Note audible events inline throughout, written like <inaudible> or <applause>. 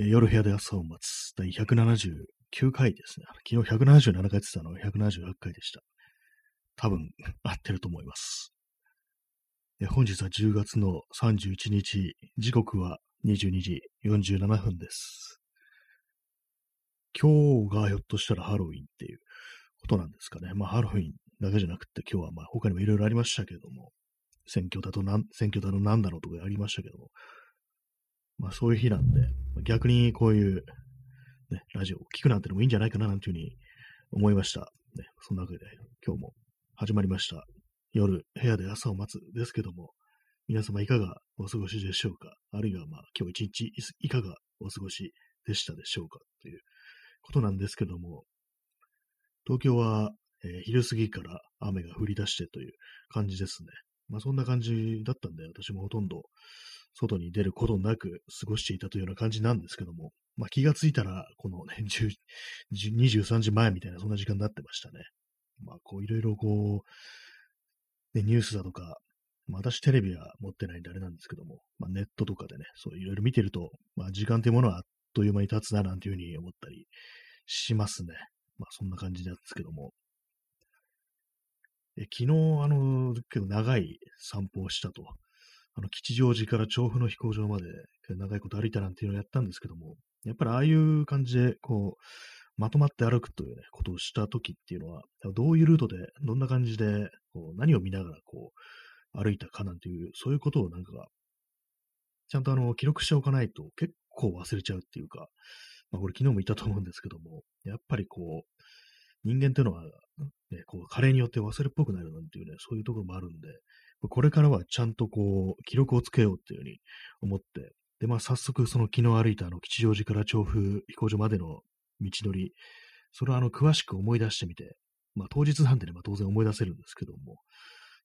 え夜部屋で朝を待つ第179回ですね。昨日177回って言ってたのが178回でした。多分 <laughs> 合ってると思います。え本日は10月の31日、時刻は22時47分です。今日がひょっとしたらハロウィンっていうことなんですかね。まあハロウィンだけじゃなくて今日はまあ他にもいろいろありましたけれども、選挙だとなん、選挙だのなんだろうとかありましたけども、まあそういう日なんで、逆にこういう、ね、ラジオを聞くなんてのもいいんじゃないかななんていうふうに思いました。ね、そんなわけで今日も始まりました。夜、部屋で朝を待つですけども、皆様いかがお過ごしでしょうか？あるいはまあ今日一日いかがお過ごしでしたでしょうかということなんですけども、東京は、えー昼過ぎから雨が降り出してという感じですね。まあそんな感じだったんで、私もほとんど外に出ることなく過ごしていたというような感じなんですけども、まあ気がついたら、このね、10 10 23時前みたいなそんな時間になってましたね。まあこういろいろこう、ね、ニュースだとか、まあ私テレビは持ってないんであれなんですけども、まあネットとかでね、そういろいろ見てると、まあ時間というものはあっという間に経つななんていうふうに思ったりしますね。まあそんな感じなんですけども。え昨日、あの、結構長い散歩をしたと。あの、吉祥寺から調布の飛行場まで長いこと歩いたなんていうのをやったんですけども、やっぱりああいう感じで、こう、まとまって歩くというね、ことをした時っていうのは、どういうルートで、どんな感じで、こう、何を見ながら、こう、歩いたかなんていう、そういうことをなんか、ちゃんとあの、記録しておかないと結構忘れちゃうっていうか、まあこれ昨日も言ったと思うんですけども、やっぱりこう、人間っていうのは、ね、こう、加齢によって忘れっぽくなるなんていうね、そういうところもあるんで、これからはちゃんとこう、記録をつけようっていうふうに思って、で、まあ早速その昨日歩いたあの、吉祥寺から調布飛行場までの道のり、それをあの、詳しく思い出してみて、まあ当日なんでね、まあ当然思い出せるんですけども、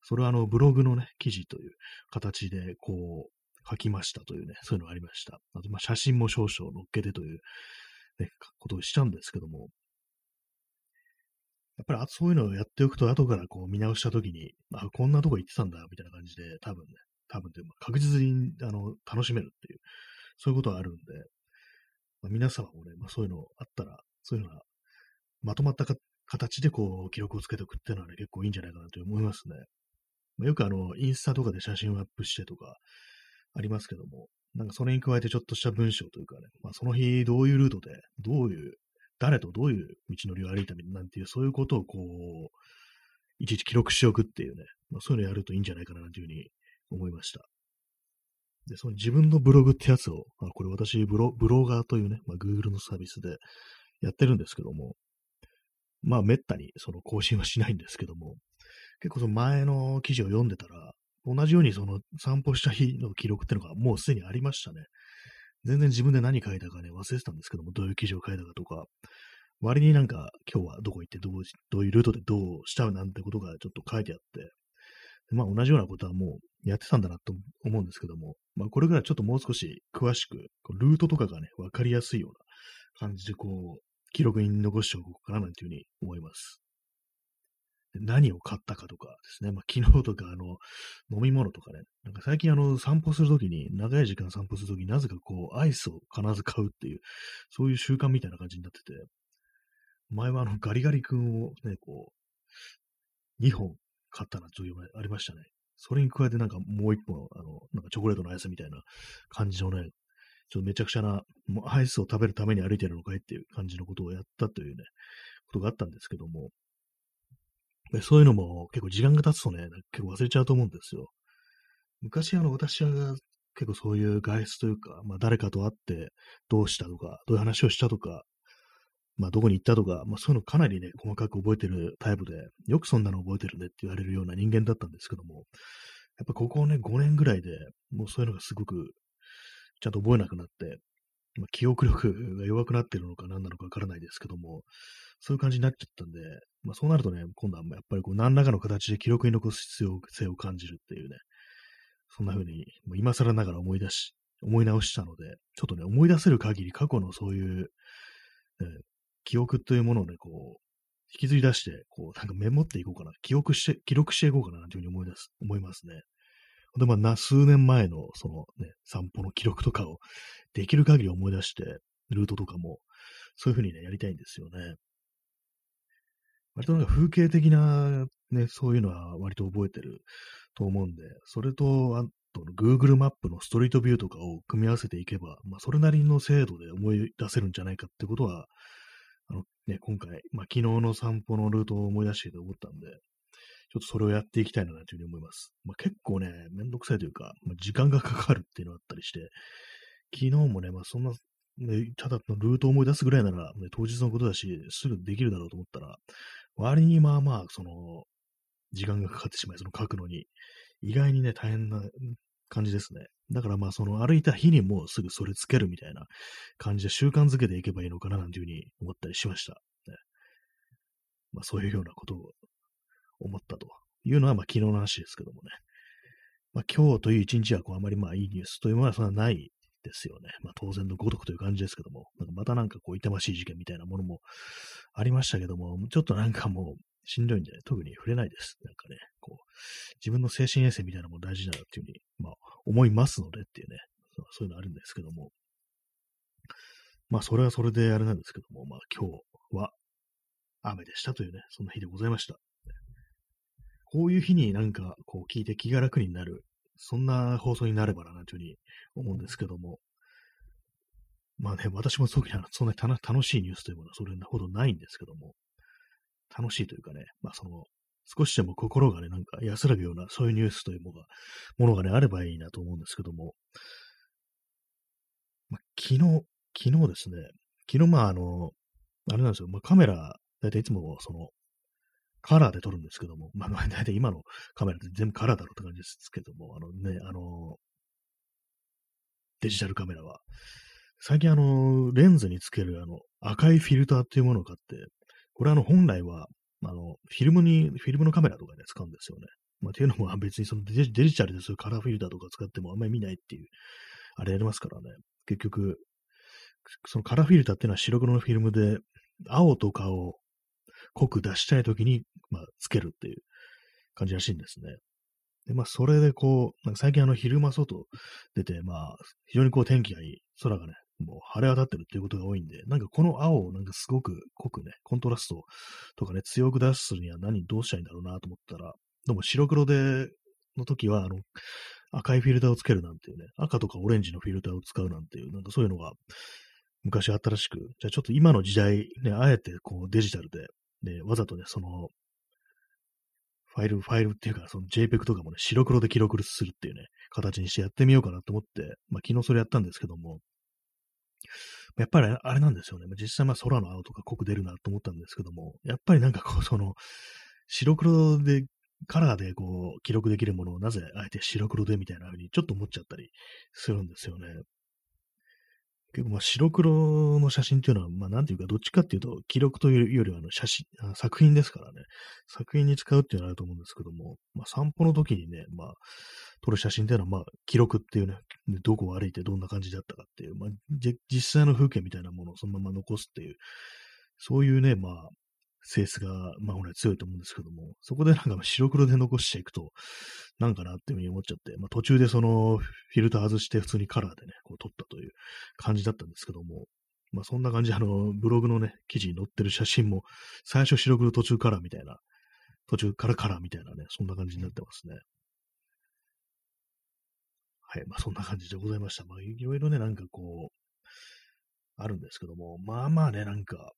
それはあの、ブログのね、記事という形で、こう、書きましたというね、そういうのがありました。あと、まあ写真も少々載っけてという、ね、ことをしたんですけども、やっぱりそういうのをやっておくと、後からこう見直したときに、あ、こんなとこ行ってたんだ、みたいな感じで、多分ね、多分というか確実にあの楽しめるっていう、そういうことがあるんで、まあ、皆様もね、まあ、そういうのあったら、そういうのがまとまったか形でこう記録をつけておくっていうのはね、結構いいんじゃないかなと思いますね。まあ、よくあの、インスタとかで写真をアップしてとかありますけども、なんかそれに加えてちょっとした文章というかね、まあ、その日どういうルートで、どういう誰とどういう道のりを歩いたみたいなんていう、そういうことをこう、いちいち記録しておくっていうね、まあ、そういうのやるといいんじゃないかなというふうに思いました。で、その自分のブログってやつを、あこれ私ブロ、ブロガーというね、まあ、Google のサービスでやってるんですけども、まあ、めったにその更新はしないんですけども、結構その前の記事を読んでたら、同じようにその散歩した日の記録ってのがもうすでにありましたね。全然自分で何書いたかね、忘れてたんですけども、どういう記事を書いたかとか、割になんか今日はどこ行ってどう、どういうルートでどうしたなんてことがちょっと書いてあって、まあ同じようなことはもうやってたんだなと思うんですけども、まあこれからちょっともう少し詳しく、ルートとかがね、わかりやすいような感じでこう、記録に残しておこうかななんていうふうに思います。何を買ったかとかですね。まあ、昨日とか、あの、飲み物とかね。なんか最近、あの、散歩するときに、長い時間散歩するときになぜかこう、アイスを必ず買うっていう、そういう習慣みたいな感じになってて、前はあの、ガリガリ君をね、こう、2本買ったなというのがありましたね。それに加えてなんかもう1本、あの、なんかチョコレートのアイスみたいな感じのね、ちょっとめちゃくちゃな、もうアイスを食べるために歩いてるのかいっていう感じのことをやったというね、ことがあったんですけども、そういうのも結構時間が経つとね、結構忘れちゃうと思うんですよ。昔あの私は結構そういう外出というか、まあ誰かと会ってどうしたとか、どういう話をしたとか、まあどこに行ったとか、まあそういうのかなりね、細かく覚えてるタイプで、よくそんなの覚えてるねって言われるような人間だったんですけども、やっぱここね、5年ぐらいでもうそういうのがすごくちゃんと覚えなくなって、まあ、記憶力が弱くなってるのか何なのかわからないですけども、そういう感じになっちゃったんで、まあそうなるとね、今度はやっぱりこう何らかの形で記録に残す必要性を感じるっていうね、そんな風に、もう今更ながら思い出し、思い直したので、ちょっとね、思い出せる限り過去のそういう、ね、記憶というものをね、こう、引きずり出して、こう、なんかメモっていこうかな。記憶して、記録していこうかな、というふうに思い出す、思いますね。で、まあ、数年前の、そのね、散歩の記録とかを、できる限り思い出して、ルートとかも、そういう風にね、やりたいんですよね。割となんか風景的な、ね、そういうのは割と覚えてると思うんで、それと、あと、Google マップのストリートビューとかを組み合わせていけば、まあ、それなりの精度で思い出せるんじゃないかってことは、あの、ね、今回、まあ、昨日の散歩のルートを思い出してて思ったんで、ちょっとそれをやっていきたいなというふうに思います。まあ、結構ね、めんどくさいというか、まあ、時間がかかるっていうのがあったりして、昨日もね、まあ、そんな、ね、ただのルートを思い出すぐらいなら、ね、当日のことだし、すぐできるだろうと思ったら、割にまあまあ、その、時間がかかってしまい、その書くのに、意外にね、大変な感じですね。だからまあ、その歩いた日にもうすぐそれつけるみたいな感じで習慣づけていけばいいのかななんていうふうに思ったりしました。ね、まあ、そういうようなことを思ったというのは、まあ、昨日の話ですけどもね。まあ、今日という一日はこうあまりまあいいニュースというものはそんなないですよね。まあ、当然のごとくという感じですけども、なんかまたなんかこう痛ましい事件みたいなものもありましたけども、ちょっとなんかもうしんどいんで、ね、特に触れないです。なんかね、こう、自分の精神衛生みたいなのも大事だなっていうふうに、まあ、思いますのでっていうね、そういうのあるんですけども、まあ、それはそれであれなんですけども、まあ、今日は雨でしたというね、そんな日でございました。こういう日になんかこう聞いて気が楽になる、そんな放送になればな、というふうに思うんですけども、まあね、私も特にそんなに楽しいニュースというものはそれほどないんですけども、楽しいというかね、まあその、少しでも心がね、なんか安らぐような、そういうニュースというものが、ものがね、あればいいなと思うんですけども、まあ、昨日、昨日ですね、昨日まああの、あれなんですよ、まあカメラ、だいたいいつもその、カラーで撮るんですけども、まあ、だいたい今のカメラって全部カラーだろうって感じですけども、あのね、あの、デジタルカメラは、最近あの、レンズにつけるあの、赤いフィルターっていうものを買って、これあの、本来は、あの、フィルムに、フィルムのカメラとかで使うんですよね。まあ、っていうのも別にそのデジタルでそういうカラーフィルターとか使ってもあんまり見ないっていう、あれやりますからね。結局、そのカラーフィルターっていうのは白黒のフィルムで、青とかを濃く出したいときに、まあ、つけるっていう感じらしいんですね。で、まあ、それでこう、なんか最近あの、昼間外出て、まあ、非常にこう天気がいい、空がね、もう晴れ渡ってるっていうことが多いんで、なんかこの青をなんかすごく濃くね、コントラストとかね、強く出すには何、どうしたらいいんだろうなと思ったら、でも白黒で、の時は、あの、赤いフィルターをつけるなんていうね、赤とかオレンジのフィルターを使うなんていう、なんかそういうのが昔あったらしく、じゃあちょっと今の時代ね、あえてこうデジタルで、ね、わざとね、その、ファイル、ファイルっていうか、その JPEG とかもね、白黒で記録するっていうね、形にしてやってみようかなと思って、まあ昨日それやったんですけども、やっぱりあれなんですよね。実際まあ空の青とか濃く出るなと思ったんですけども、やっぱりなんかこう、その、白黒で、カラーでこう、記録できるものをなぜあえて白黒でみたいな風にちょっと思っちゃったりするんですよね。結構まあ白黒の写真っていうのは、まあなんていうか、どっちかっていうと、記録というよりはあの写真あ、作品ですからね、作品に使うっていうのはあると思うんですけども、まあ散歩の時にね、まあ、撮る写真っていうのは、まあ、記録っていうね、どこを歩いてどんな感じだったかっていう、まあ、実際の風景みたいなものをそのまま残すっていう、そういうね、まあ、性質が、まあ、俺は強いと思うんですけども、そこでなんか白黒で残していくと、なんかなっていうふうに思っちゃって、まあ、途中でそのフィルター外して普通にカラーでね、こう撮ったという感じだったんですけども、まあ、そんな感じ、あの、ブログのね、記事に載ってる写真も、最初白黒途中カラーみたいな、途中からカラーみたいなね、そんな感じになってますね。はい。まあ、そんな感じでございました。まあ、いろいろね、なんかこう、あるんですけども、まあまあね、なんか、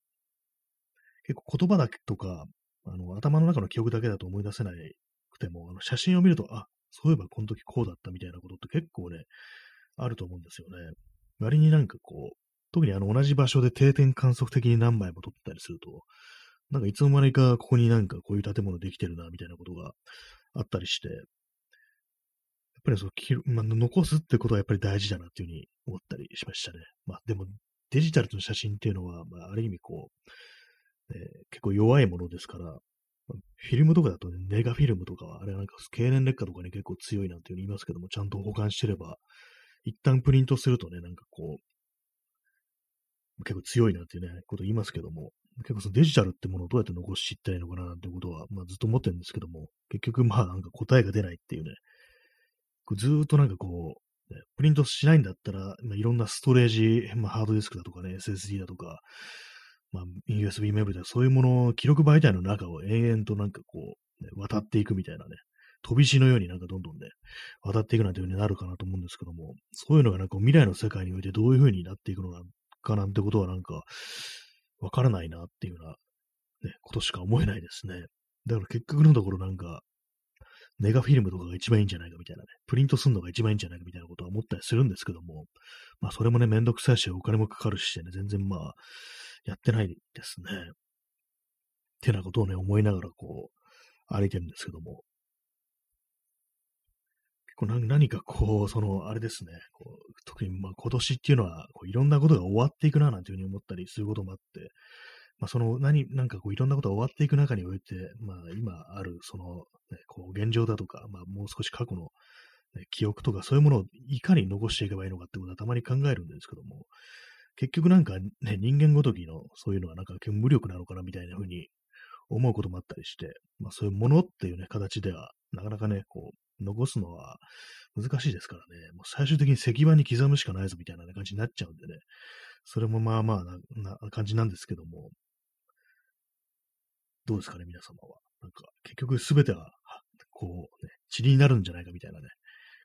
結構言葉だけとか、あの、頭の中の記憶だけだと思い出せなくても、あの、写真を見ると、あ、そういえばこの時こうだったみたいなことって結構ね、あると思うんですよね。割になんかこう、特にあの同じ場所で定点観測的に何枚も撮ったりすると、なんかいつの間にかここになんかこういう建物できてるな、みたいなことがあったりして、やっぱりそう、まあ、残すってことはやっぱり大事だなっていうふうに思ったりしましたね。まあでもデジタルの写真っていうのは、まあ、ある意味こう、え、結構弱いものですから、フィルムとかだとね、ネガフィルムとかは、あれはなんか経年劣化とかに結構強いなんていうの言いますけども、ちゃんと保管してれば、一旦プリントするとね、なんかこう、結構強いなんていうね、こと言いますけども、結構そのデジタルってものをどうやって残していったらいいのかななんてことは、まあずっと思ってるんですけども、結局まあなんか答えが出ないっていうね、ずーっとなんかこう、ね、プリントしないんだったら、まあ、いろんなストレージ、まあ、ハードディスクだとかね、SSD だとか、まあ、USB メモリだとか、そういうものを記録媒体の中を延々となんかこう、ね、渡っていくみたいなね、飛び石のようになんかどんどんね、渡っていくなんていう風になるかなと思うんですけども、そういうのがなんか未来の世界においてどういう風になっていくのかなんてことはなんか、わからないなっていうような、ね、ことしか思えないですね。だから結局のところなんか、ネガフィルムとかが一番いいんじゃないかみたいなね、プリントするのが一番いいんじゃないかみたいなことは思ったりするんですけども、まあそれもね、めんどくさいし、お金もかかるしね、全然まあ、やってないですね。ってなことをね、思いながらこう、歩いてるんですけども。結構何かこう、その、あれですね、こう特にまあ今年っていうのは、こういろんなことが終わっていくな、なんていうふうに思ったりすることもあって、まあ、その何、なんかこういろんなことが終わっていく中において、まあ今あるその、ね、こう現状だとか、まあもう少し過去の、ね、記憶とかそういうものをいかに残していけばいいのかってことはたまに考えるんですけども、結局なんかね、人間ごときのそういうのはなんか無力なのかなみたいな風に思うこともあったりして、まあそういうものっていうね、形では、なかなかね、こう、残すのは難しいですからね、もう最終的に石板に刻むしかないぞみたいな、感じになっちゃうんでね、それもまあまあなな感じなんですけども、どうですかね、皆様は。なんか、結局すべては、こう、ね、塵になるんじゃないかみたいなね、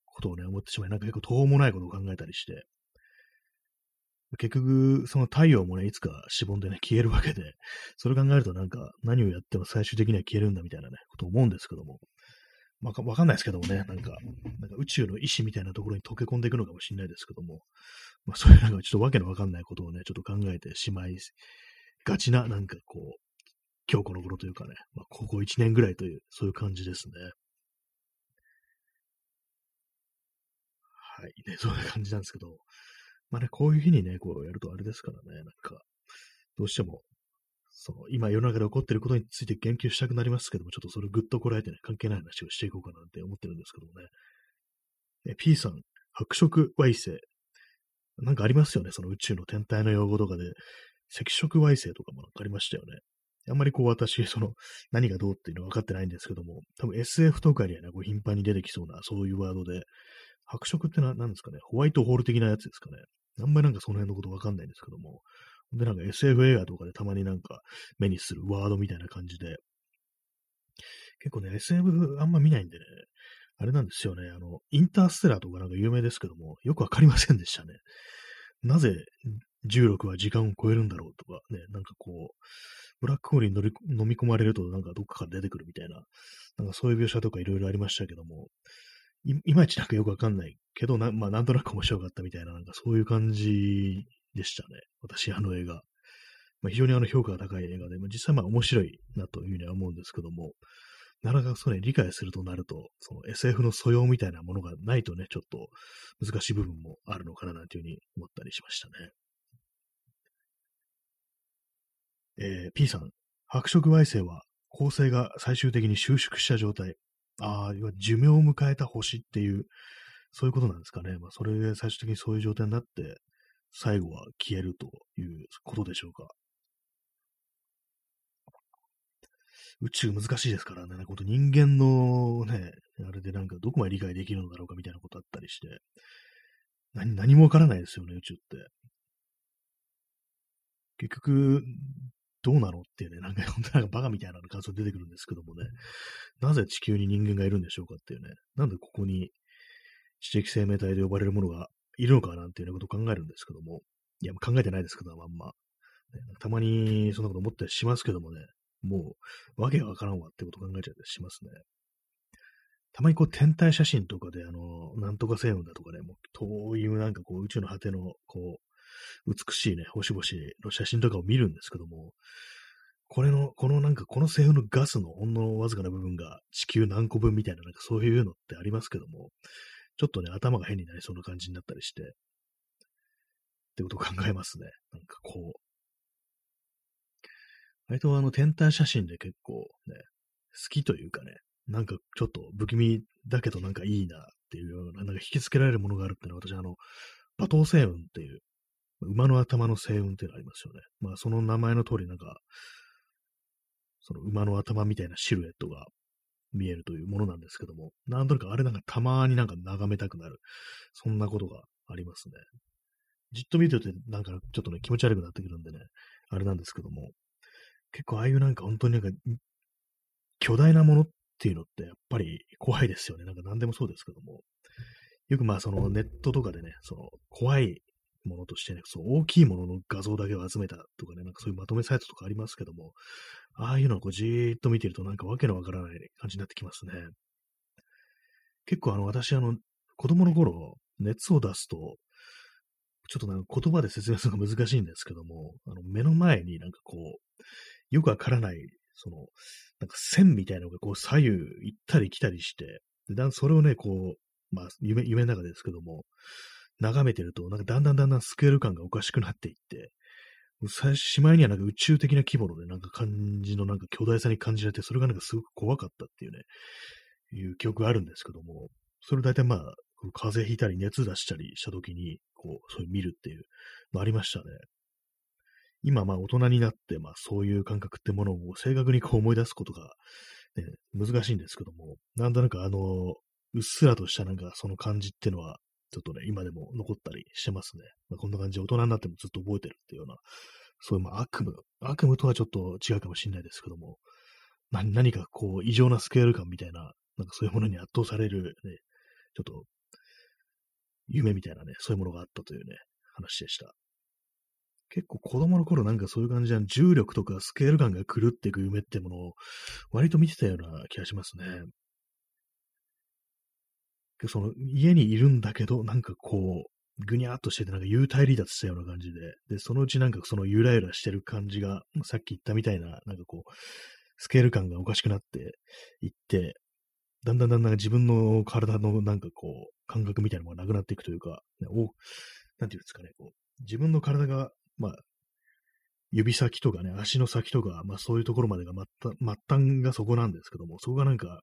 ことをね、思ってしまい、なんか結構途方もないことを考えたりして、結局、その太陽もね、いつかしぼんでね、消えるわけで、それ考えるとなんか、何をやっても最終的には消えるんだみたいなね、こと思うんですけども、まあ、わかんないですけどもね、なんか、なんか宇宙の意志みたいなところに溶け込んでいくのかもしれないですけども、まあ、そういうなんかちょっとわけのわかんないことをね、ちょっと考えてしまいがちな、なんかこう、今日この頃というかね、まあ、ここ1年ぐらいという、そういう感じですね。はい。ね、そういう感じなんですけど、まあね、こういう日にね、こうやるとあれですからね、なんか、どうしても、その、今世の中で起こってることについて言及したくなりますけども、ちょっとそれぐっとこらえてね、関係ない話をしていこうかなって思ってるんですけどもね。え P さん、白色矮星。なんかありますよね、その宇宙の天体の用語とかで、赤色矮星とかもなんかありましたよね。あんまりこう私、その、何がどうっていうのは分かってないんですけども、多分 SF とかにはね、こう頻繁に出てきそうな、そういうワードで、白色って何ですかね、ホワイトホール的なやつですかね。あんまりなんかその辺のこと分かんないんですけども、で、なんか SF 映画とかでたまになんか目にするワードみたいな感じで、結構ね、SF あんま見ないんでね、あれなんですよね、あの、インターステラーとかなんか有名ですけども、よくわかりませんでしたね。なぜ重力は時間を超えるんだろうとかね、なんかこう、ブラックホールに乗り飲み込まれるとなんかどっかから出てくるみたいな、なんかそういう描写とかいろいろありましたけども、いいまいちなんかよくわかんないけど、なまあなんとなく面白かったみたいな、なんかそういう感じでしたね。私、あの映画。まあ、非常にあの評価が高い映画で、まあ、実際まあ面白いなというふうには思うんですけども、なかなかそれ理解するとなると、その SF の素養みたいなものがないとね、ちょっと難しい部分もあるのかななんていうふうに思ったりしましたね。えー、P さん、白色矮星は恒星が最終的に収縮した状態。ああ、寿命を迎えた星っていう、そういうことなんですかね。まあ、それで最終的にそういう状態になって、最後は消えるということでしょうか。宇宙難しいですからね、なんか人間のね、あれでなんかどこまで理解できるのだろうかみたいなことあったりして、何何もわからないですよね、宇宙って。結局、どうなのっていうね、なんか本当 <laughs> なんかバカみたいな感想出てくるんですけどもね、なぜ地球に人間がいるんでしょうかっていうね、なんでここに知的生命体で呼ばれるものがいるのかなんていうようなことを考えるんですけども、いや、考えてないですけど、まんま。たまにそんなこと思ったりしますけどもね、もう、わけがわからんわってことを考えちゃったりしますね。たまにこう天体写真とかで、あの、なんとか星雲だとかね、もう遠いなんかこう宇宙の果ての、こう、美しいね、星々の写真とかを見るんですけども、これの、このなんか、この星雲のガスのほんのわずかな部分が地球何個分みたいな、なんかそういうのってありますけども、ちょっとね、頭が変になりそうな感じになったりして、ってことを考えますね。なんかこう。割とあの、天体写真で結構ね、好きというかね、なんかちょっと不気味だけどなんかいいなっていうような、なんか引きつけられるものがあるっていうのは私あの、馬頭星雲っていう、馬の頭の星雲っていうのがありますよね。まあ、その名前の通り、なんか、その馬の頭みたいなシルエットが見えるというものなんですけども、なんとなくあれなんかたまになんか眺めたくなる、そんなことがありますね。じっと見ててなんかちょっとね気持ち悪くなってくるんでね、あれなんですけども、結構ああいうなんか本当になんか巨大なものっていうのってやっぱり怖いですよね。なんか何でもそうですけども。よくまあそのネットとかでね、その怖いものとしてね、そう大きいものの画像だけを集めたとかね、なんかそういうまとめサイトとかありますけども、ああいうのをこうじーっと見てるとなんかわけのわからない感じになってきますね。結構あの私あの子供の頃熱を出すと、ちょっとなんか言葉で説明するのが難しいんですけども、あの目の前になんかこう、よくわからない、その、なんか線みたいなのがこう左右行ったり来たりして、でそれをね、こう、まあ夢、夢の中ですけども、眺めてると、なんかだんだんだんだんスケール感がおかしくなっていって、最初、しまいにはなんか宇宙的な規模のね、なんか感じのなんか巨大さに感じられて、それがなんかすごく怖かったっていうね、いう記憶があるんですけども、それ大体まあ、風邪ひいたり熱出したりした時に、こう、そういう見るっていうのありましたね。今まあ大人になって、まあそういう感覚ってものを正確にこう思い出すことが、ね、難しいんですけども、なんとなくあの、うっすらとしたなんかその感じっていうのは、ちょっとね、今でも残ったりしてますね。まあ、こんな感じで大人になってもずっと覚えてるっていうような、そういうまあ悪夢、悪夢とはちょっと違うかもしれないですけども、何何かこう異常なスケール感みたいな、なんかそういうものに圧倒されるね、ちょっと夢みたいなね、そういうものがあったというね、話でした。結構子供の頃なんかそういう感じで重力とかスケール感が狂っていく夢ってものを割と見てたような気がしますね。その家にいるんだけど、なんかこう、ぐにゃーっとしてて、なんか幽体離脱したような感じで、で、そのうちなんかそのゆらゆらしてる感じが、さっき言ったみたいな、なんかこう、スケール感がおかしくなっていって、だんだんだんだん自分の体のなんかこう、感覚みたいなのがなくなっていくというか、ね、おなんていうんですかね、こう、自分の体がまあ、指先とかね、足の先とか、まあそういうところまでが末端がそこなんですけども、そこがなんか、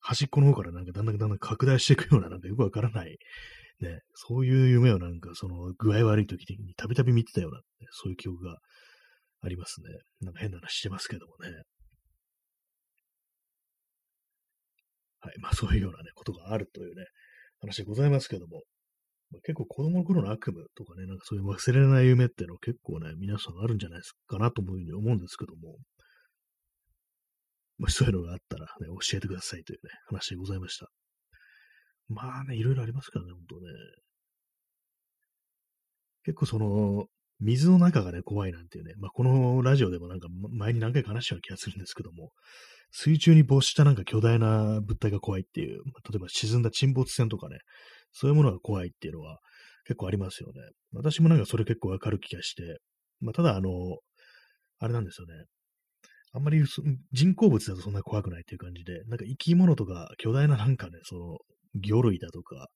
端っこの方からなんかだんだんだんだん拡大していくような、なんかよくわからない、ね、そういう夢をなんかその具合悪い時にたびたび見てたような、ね、そういう記憶がありますね。なんか変な話してますけどもね。はい。まあそういうようなね、ことがあるというね、話でございますけども、まあ、結構子供の頃の悪夢とかね、なんかそういう忘れられない夢っていうのは結構ね、皆さんあるんじゃないですかなというふうに思うんですけども、もしそういうのがあったらね、教えてくださいというね、話でございました。まあね、いろいろありますからね、本当ね。結構その、水の中がね、怖いなんていうね、まあこのラジオでもなんか前に何回か話したような気がするんですけども、水中に没したなんか巨大な物体が怖いっていう、まあ、例えば沈んだ沈没船とかね、そういうものが怖いっていうのは結構ありますよね。私もなんかそれ結構わかる気がして、まあ、ただあの、あれなんですよね。あんまり人工物だとそんな怖くないっていう感じで、なんか生き物とか巨大ななんかね、その魚類だとか、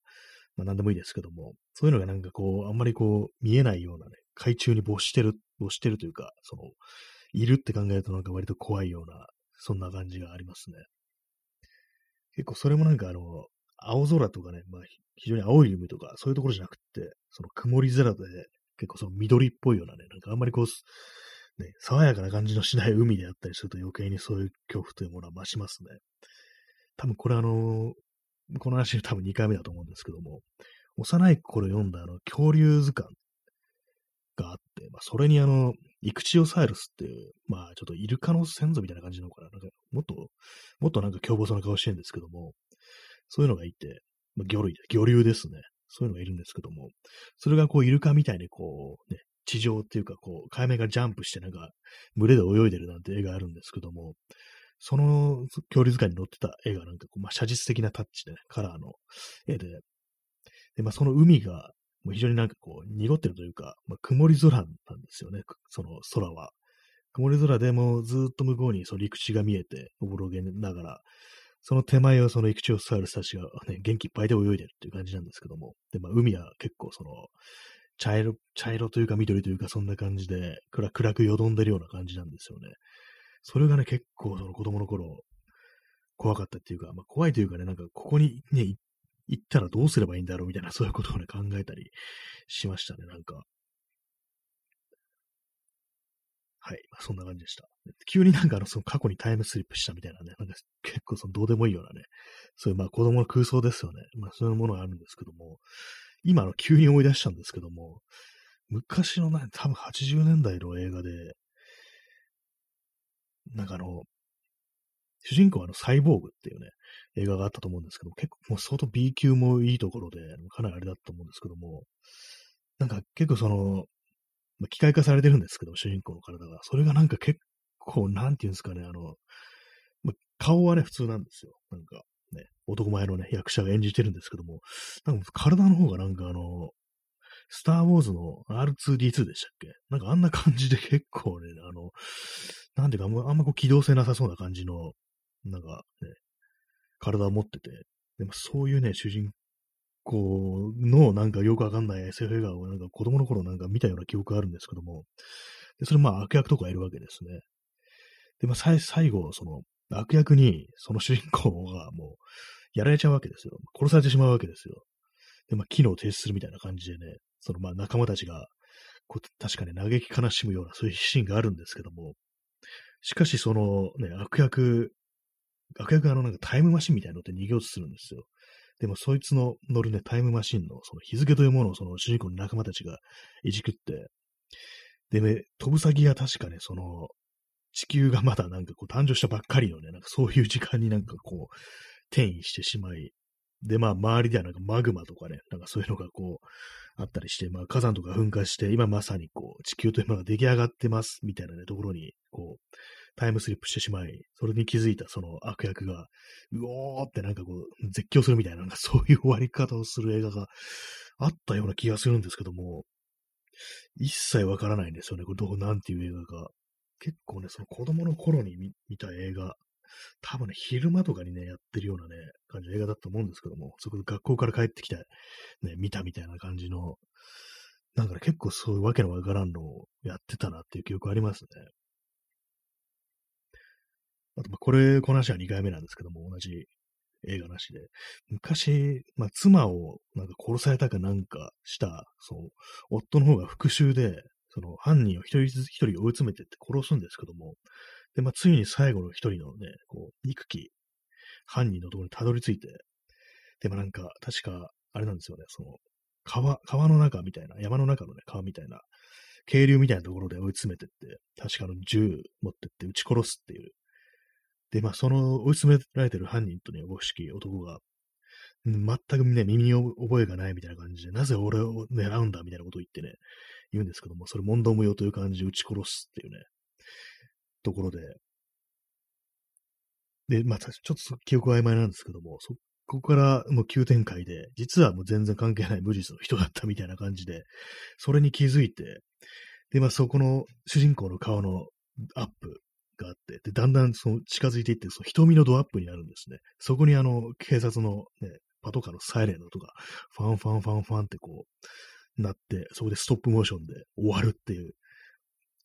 まあ何でもいいですけども、そういうのがなんかこう、あんまりこう見えないようなね、海中に没してる、没してるというか、その、いるって考えるとなんか割と怖いような、そんな感じがありますね。結構それもなんかあの、青空とかね、まあ、非常に青い海とか、そういうところじゃなくって、その曇り空で、結構その緑っぽいようなね、なんかあんまりこう、ね、爽やかな感じのしない海であったりすると余計にそういう恐怖というものは増しますね。多分これあの、この話多分2回目だと思うんですけども、幼い頃読んだあの、恐竜図鑑があって、まあ、それにあの、イクチオサイルスっていう、まあ、ちょっとイルカの先祖みたいな感じなのかな。なんか、もっと、もっとなんか凶暴そうな顔してるんですけども、そういうのがいて、まあ、魚類、魚流ですね。そういうのがいるんですけども、それがこう、イルカみたいにこう、ね、地上っていうか、こう、海面がジャンプしてなんか、群れで泳いでるなんて絵があるんですけども、その恐竜図鑑に載ってた絵がなんかこう、まあ、写実的なタッチでね、カラーの絵で、で、まあ、その海が、もう非常になんかこう、濁ってるというか、まあ、曇り空なんですよね、その空は。曇り空でもずっと向こうにその陸地が見えて、おぼろげながら、その手前をそのイクチオサウルスたちが、ね、元気いっぱいで泳いでるっていう感じなんですけども、で、まあ、海は結構その、茶色、茶色というか緑というかそんな感じで、暗くよどんでるような感じなんですよね。それがね、結構その子供の頃、怖かったっていうか、まあ、怖いというかね、なんかここにね、行ったらどうすればいいんだろうみたいな、そういうことをね、考えたりしましたね、なんか。はい。まあ、そんな感じでした。急になんかあの、その過去にタイムスリップしたみたいなね、なんか結構そのどうでもいいようなね、そういうまあ子供の空想ですよね。まあそういうものがあるんですけども、今の急に思い出したんですけども、昔のね、多分80年代の映画で、なんかあの、主人公はあの、サイボーグっていうね、映画があったと思うんですけど、結構もう相当 B 級もいいところで、かなりあれだったと思うんですけども、なんか結構その、まあ、機械化されてるんですけど、主人公の体が。それがなんか結構、なんていうんですかね、あの、まあ、顔はね、普通なんですよ。なんか、ね、男前のね、役者が演じてるんですけども、なんか体の方がなんかあの、スター・ウォーズの R2D2 でしたっけ？なんかあんな感じで結構ね、あの、なんていうか、あんまあんまこう機動性なさそうな感じの、なんかね、体を持ってて、でもそういうね、主人公のなんかよくわかんない SF 映画をなんか子供の頃なんか見たような記憶があるんですけども、でそれまあ悪役とかいるわけですね。で、まあ最後、その悪役にその主人公がもうやられちゃうわけですよ。殺されてしまうわけですよ。で、まあ機能停止するみたいな感じでね、そのまあ仲間たちがこう確かに嘆き悲しむようなそういうシーンがあるんですけども、しかしそのね、悪役、悪役があのなんかタイムマシンみたいなのって逃げようとするんですよ。でもそいつの乗るね、タイムマシンのその日付というものをその主人公の仲間たちがいじくって、でね、飛ぶ先が確かね、その、地球がまだなんかこう誕生したばっかりのね、なんかそういう時間になんかこう、転移してしまい、で、まあ、周りではなんかマグマとかね、なんかそういうのがこう、あったりして、まあ、火山とか噴火して、今まさにこう、地球というものが出来上がってます、みたいなね、ところに、こう、タイムスリップしてしまい、それに気づいたその悪役が、うおーってなんかこう、絶叫するみたいな、なんかそういう終わり方をする映画があったような気がするんですけども、一切わからないんですよね。これどう、なんていう映画か。結構ね、その子供の頃に見た映画、多分ね、昼間とかにね、やってるようなね、感じの映画だと思うんですけども、そこで学校から帰ってきて、ね、見たみたいな感じの、なんかね、結構そういうわけのわからんのをやってたなっていう記憶ありますね。あと、まあ、これ、この話は2回目なんですけども、同じ映画なしで。昔、まあ、妻をなんか殺されたかなんかした、そう、夫の方が復讐で、その犯人を一人ずつ一人追い詰めてって殺すんですけども、で、まあ、ついに最後の一人のね、こう、憎き犯人のところにたどり着いて、でもなんか、確か、あれなんですよね、その、川、川の中みたいな、山の中のね、川みたいな、渓流みたいなところで追い詰めてって、確かの銃持ってって撃ち殺すっていう。で、まあ、その追い詰められてる犯人とね、おぼしき男が、全くね、耳に覚えがないみたいな感じで、なぜ俺を狙うんだみたいなことを言ってね、言うんですけども、それ問答無用という感じで撃ち殺すっていうね、ところで、で、まあ、ちょっと記憶は曖昧なんですけども、そこからもう急展開で、実はもう全然関係ない無実の人だったみたいな感じで、それに気づいて、で、まあ、そこの主人公の顔のアップがあって、で、だんだんその近づいていって、その瞳のドアップになるんですね。そこにあの、警察のね、パトカーのサイレンの音が、ファンファンファンファンってこう、なって、そこでストップモーションで終わるっていう、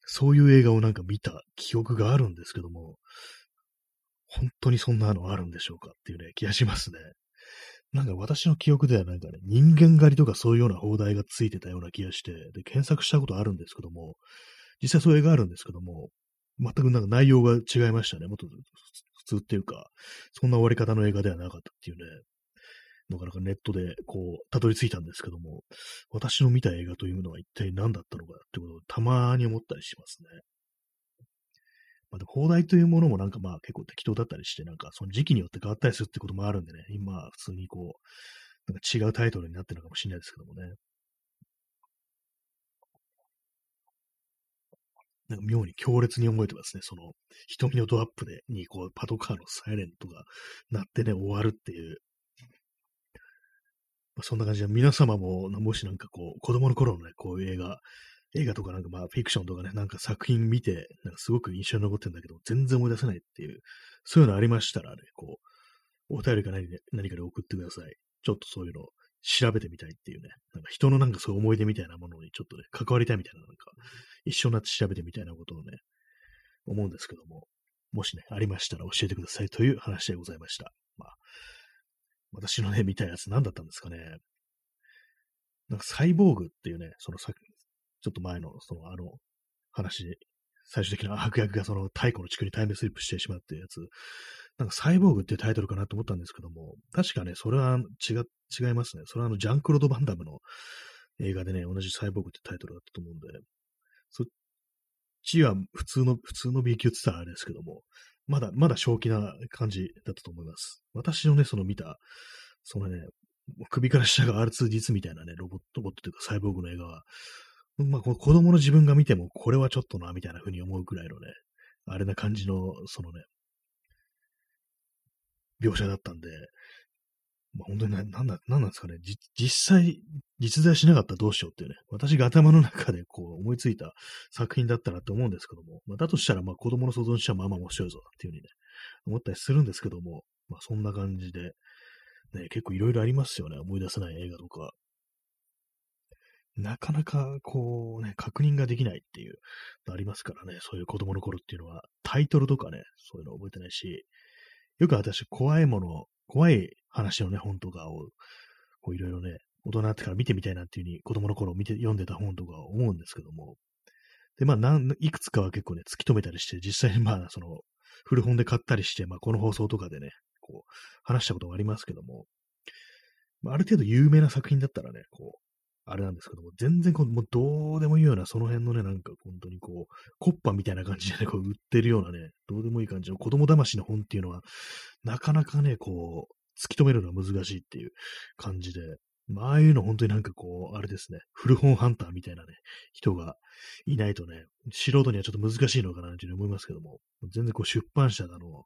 そういう映画をなんか見た記憶があるんですけども、本当にそんなのあるんでしょうかっていうね、気がしますね。なんか私の記憶ではなんかね、人間狩りとかそういうような放題がついてたような気がして、で、検索したことあるんですけども、実際そういう映画あるんですけども、全くなんか内容が違いましたね。もっと普通っていうか、そんな終わり方の映画ではなかったっていうね、なかなかネットでこう、たどり着いたんですけども、私の見た映画というのは一体何だったのかってことをたまに思ったりしますね。まあ、でも放題というものもなんかまあ結構適当だったりして、なんかその時期によって変わったりするってこともあるんでね、今普通にこう、なんか違うタイトルになってるのかもしれないですけどもね。なんか妙に強烈に覚えてますね。その、瞳のドアップで、に、こう、パトカーのサイレントが鳴ってね、終わるっていう。そんな感じで、皆様も、もしなんかこう、子供の頃のね、こういう映画、映画とかなんかまあ、フィクションとかね、なんか作品見て、なんかすごく印象に残ってるんだけど、全然思い出せないっていう、そういうのありましたらね、こう、お便りか何何かで送ってください。ちょっとそういうの調べてみたいっていうね、なんか人のなんかそういう思い出みたいなものにちょっとね、関わりたいみたいな、なんか、一緒になって調べてみたいなことをね、思うんですけども、もしね、ありましたら教えてくださいという話でございました。まあ、私のね、見たやつ何だったんですかね。なんかサイボーグっていうね、そのさちょっと前の、そのあの話、最終的な悪役がその太古の地区にタイムスリップしてしまってやつ、なんかサイボーグっていうタイトルかなと思ったんですけども、確かね、それは違違いますね。それはあの、ジャンクロード・バンダムの映画でね、同じサイボーグってタイトルだったと思うんで、そっちは普通の、普通の B 級って言ったらあれですけども、まだ、まだ正気な感じだったと思います。私のね、その見た、そのね、首から下が R2D2 みたいなね、ロボット、ロボットというかサイボーグの映画は、まあ、子供の自分が見ても、これはちょっとな、みたいな風に思うくらいのね、あれな感じの、そのね、描写だったんで、まあ、本当にな、なんだ、なんなんですかね、実際、実在しなかったらどうしようっていうね、私が頭の中でこう思いついた作品だったらと思うんですけども、まあ、だとしたら、まあ子供の想像にしてはまあまあ面白いぞっていう風にね、思ったりするんですけども、まあそんな感じで、ね、結構いろいろありますよね、思い出せない映画とか。なかなかこうね、確認ができないっていうのありますからね、そういう子供の頃っていうのは、タイトルとかね、そういうの覚えてないし、よく私、怖いもの、怖い話のね、本とかを、こういろいろね、大人になってから見てみたいなっていうふうに子供の頃見て、読んでた本とか思うんですけども、で、まあ、なん、いくつかは結構ね、突き止めたりして、実際にまあ、その、古本で買ったりして、まあ、この放送とかでね、こう、話したことがありますけども、まあ、ある程度有名な作品だったらね、こう、あれなんですけども、全然こう、もうどうでもいいような、その辺のね、なんか本当にこう、コッパみたいな感じでね、こう売ってるようなね、どうでもいい感じの子供騙しの本っていうのは、なかなかね、こう、突き止めるのは難しいっていう感じで、まあ、ああいうの本当になんかこう、あれですね、古本ハンターみたいなね、人がいないとね、素人にはちょっと難しいのかなというふうに思いますけども、全然こう出版社なの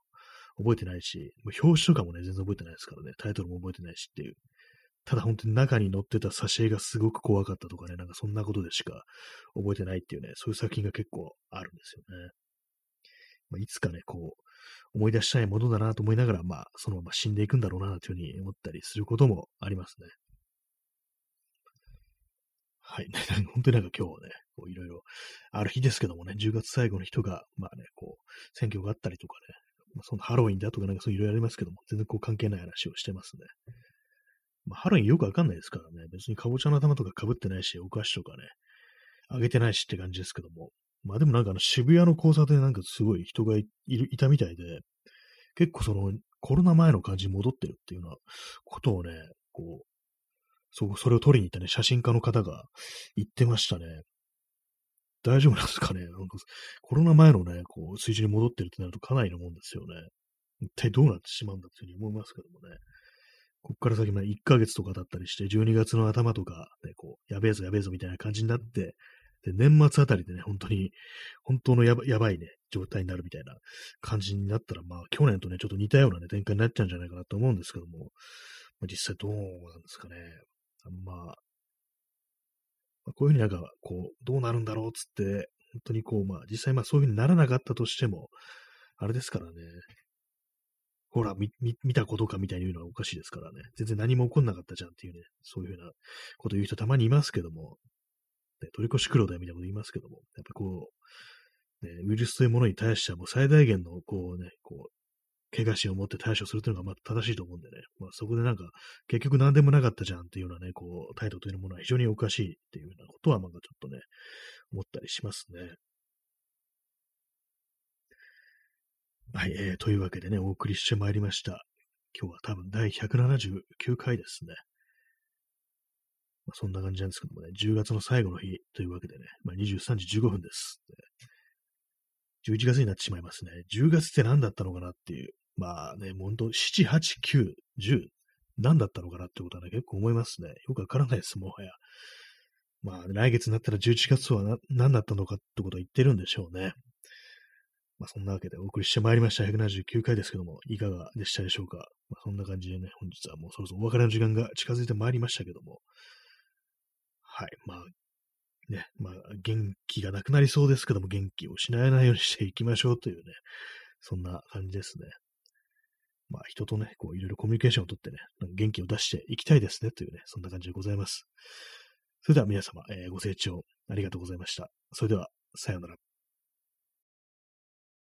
覚えてないし、表紙とかもね、全然覚えてないですからね、タイトルも覚えてないしっていう。ただ本当に中に載ってた挿絵がすごく怖かったとかね、なんかそんなことでしか覚えてないっていうね、そういう作品が結構あるんですよね。まあ、いつかね、こう、思い出したいものだなと思いながら、まあ、そのまま死んでいくんだろうな、というふうに思ったりすることもありますね。はい。<laughs> 本当になんか今日はね、こういろいろある日ですけどもね、10月最後の人が、まあね、こう、選挙があったりとかね、まあ、そのハロウィンだとかなんかそういろいろありますけども、全然こう関係ない話をしてますね。まあ、ハロウィンよくわかんないですからね。別にかぼちゃの頭とか被ってないし、お菓子とかね、あげてないしって感じですけども。まあでもなんかあの渋谷の交差点なんかすごい人がいるいたみたいで、結構そのコロナ前の感じに戻ってるっていうようなことをね、こう、そそれを撮りに行ったね、写真家の方が言ってましたね。大丈夫なんですかね？なんかコロナ前のね、こう、水準に戻ってるってなるとかなりのもんですよね。一体どうなってしまうんだっていうふうに思いますけどもね。こっから先まで1ヶ月とかだったりして、12月の頭とか、ね、こう、やべえぞやべえぞみたいな感じになって、で、年末あたりでね、本当に、本当のやばやばいね、状態になるみたいな感じになったら、まあ、去年とね、ちょっと似たようなね、展開になっちゃうんじゃないかなと思うんですけども、まあ、実際どうなんですかね。あんま、まあ、こういうふうになんか、こう、どうなるんだろうっつって、本当にこう、まあ、実際まあそういうふうにならなかったとしても、あれですからね、ほら、見、見たことかみたいに言うのはおかしいですからね。全然何も起こんなかったじゃんっていうね、そういうふうなこと言う人たまにいますけども、ね、取り越し苦労だよみたいなこと言いますけども、やっぱこう、ね、ウイルスというものに対してはもう最大限の、こうね、こう、怪我心を持って対処するというのがまあ正しいと思うんでね、まあ、そこでなんか、結局何でもなかったじゃんっていうようなね、こう、態度というものは非常におかしいっていうようなことは、まあちょっとね、思ったりしますね。はい、えー、というわけでね、お送りしてまいりました。今日は多分第179回ですね。まあ、そんな感じなんですけどもね、10月の最後の日というわけでね、まあ、23時15分です。11月になってしまいますね。10月って何だったのかなっていう。まあね、もうほんと7、8、9、10、何だったのかなってことはね、結構思いますね。よくわからないです、もはや。まあ、来月になったら11月は何だったのかってことを言ってるんでしょうね。まあ、そんなわけでお送りしてまいりました179回ですけども、いかがでしたでしょうか。まあ、そんな感じでね、本日はもうそろそろお別れの時間が近づいてまいりましたけども、はい、まあ、ね、まあ、元気がなくなりそうですけども、元気を失えないようにしていきましょうというね、そんな感じですね。まあ、人とね、こう、いろいろコミュニケーションをとってね、元気を出していきたいですね、というね、そんな感じでございます。それでは皆様、えー、ご清聴ありがとうございました。それでは、さようなら。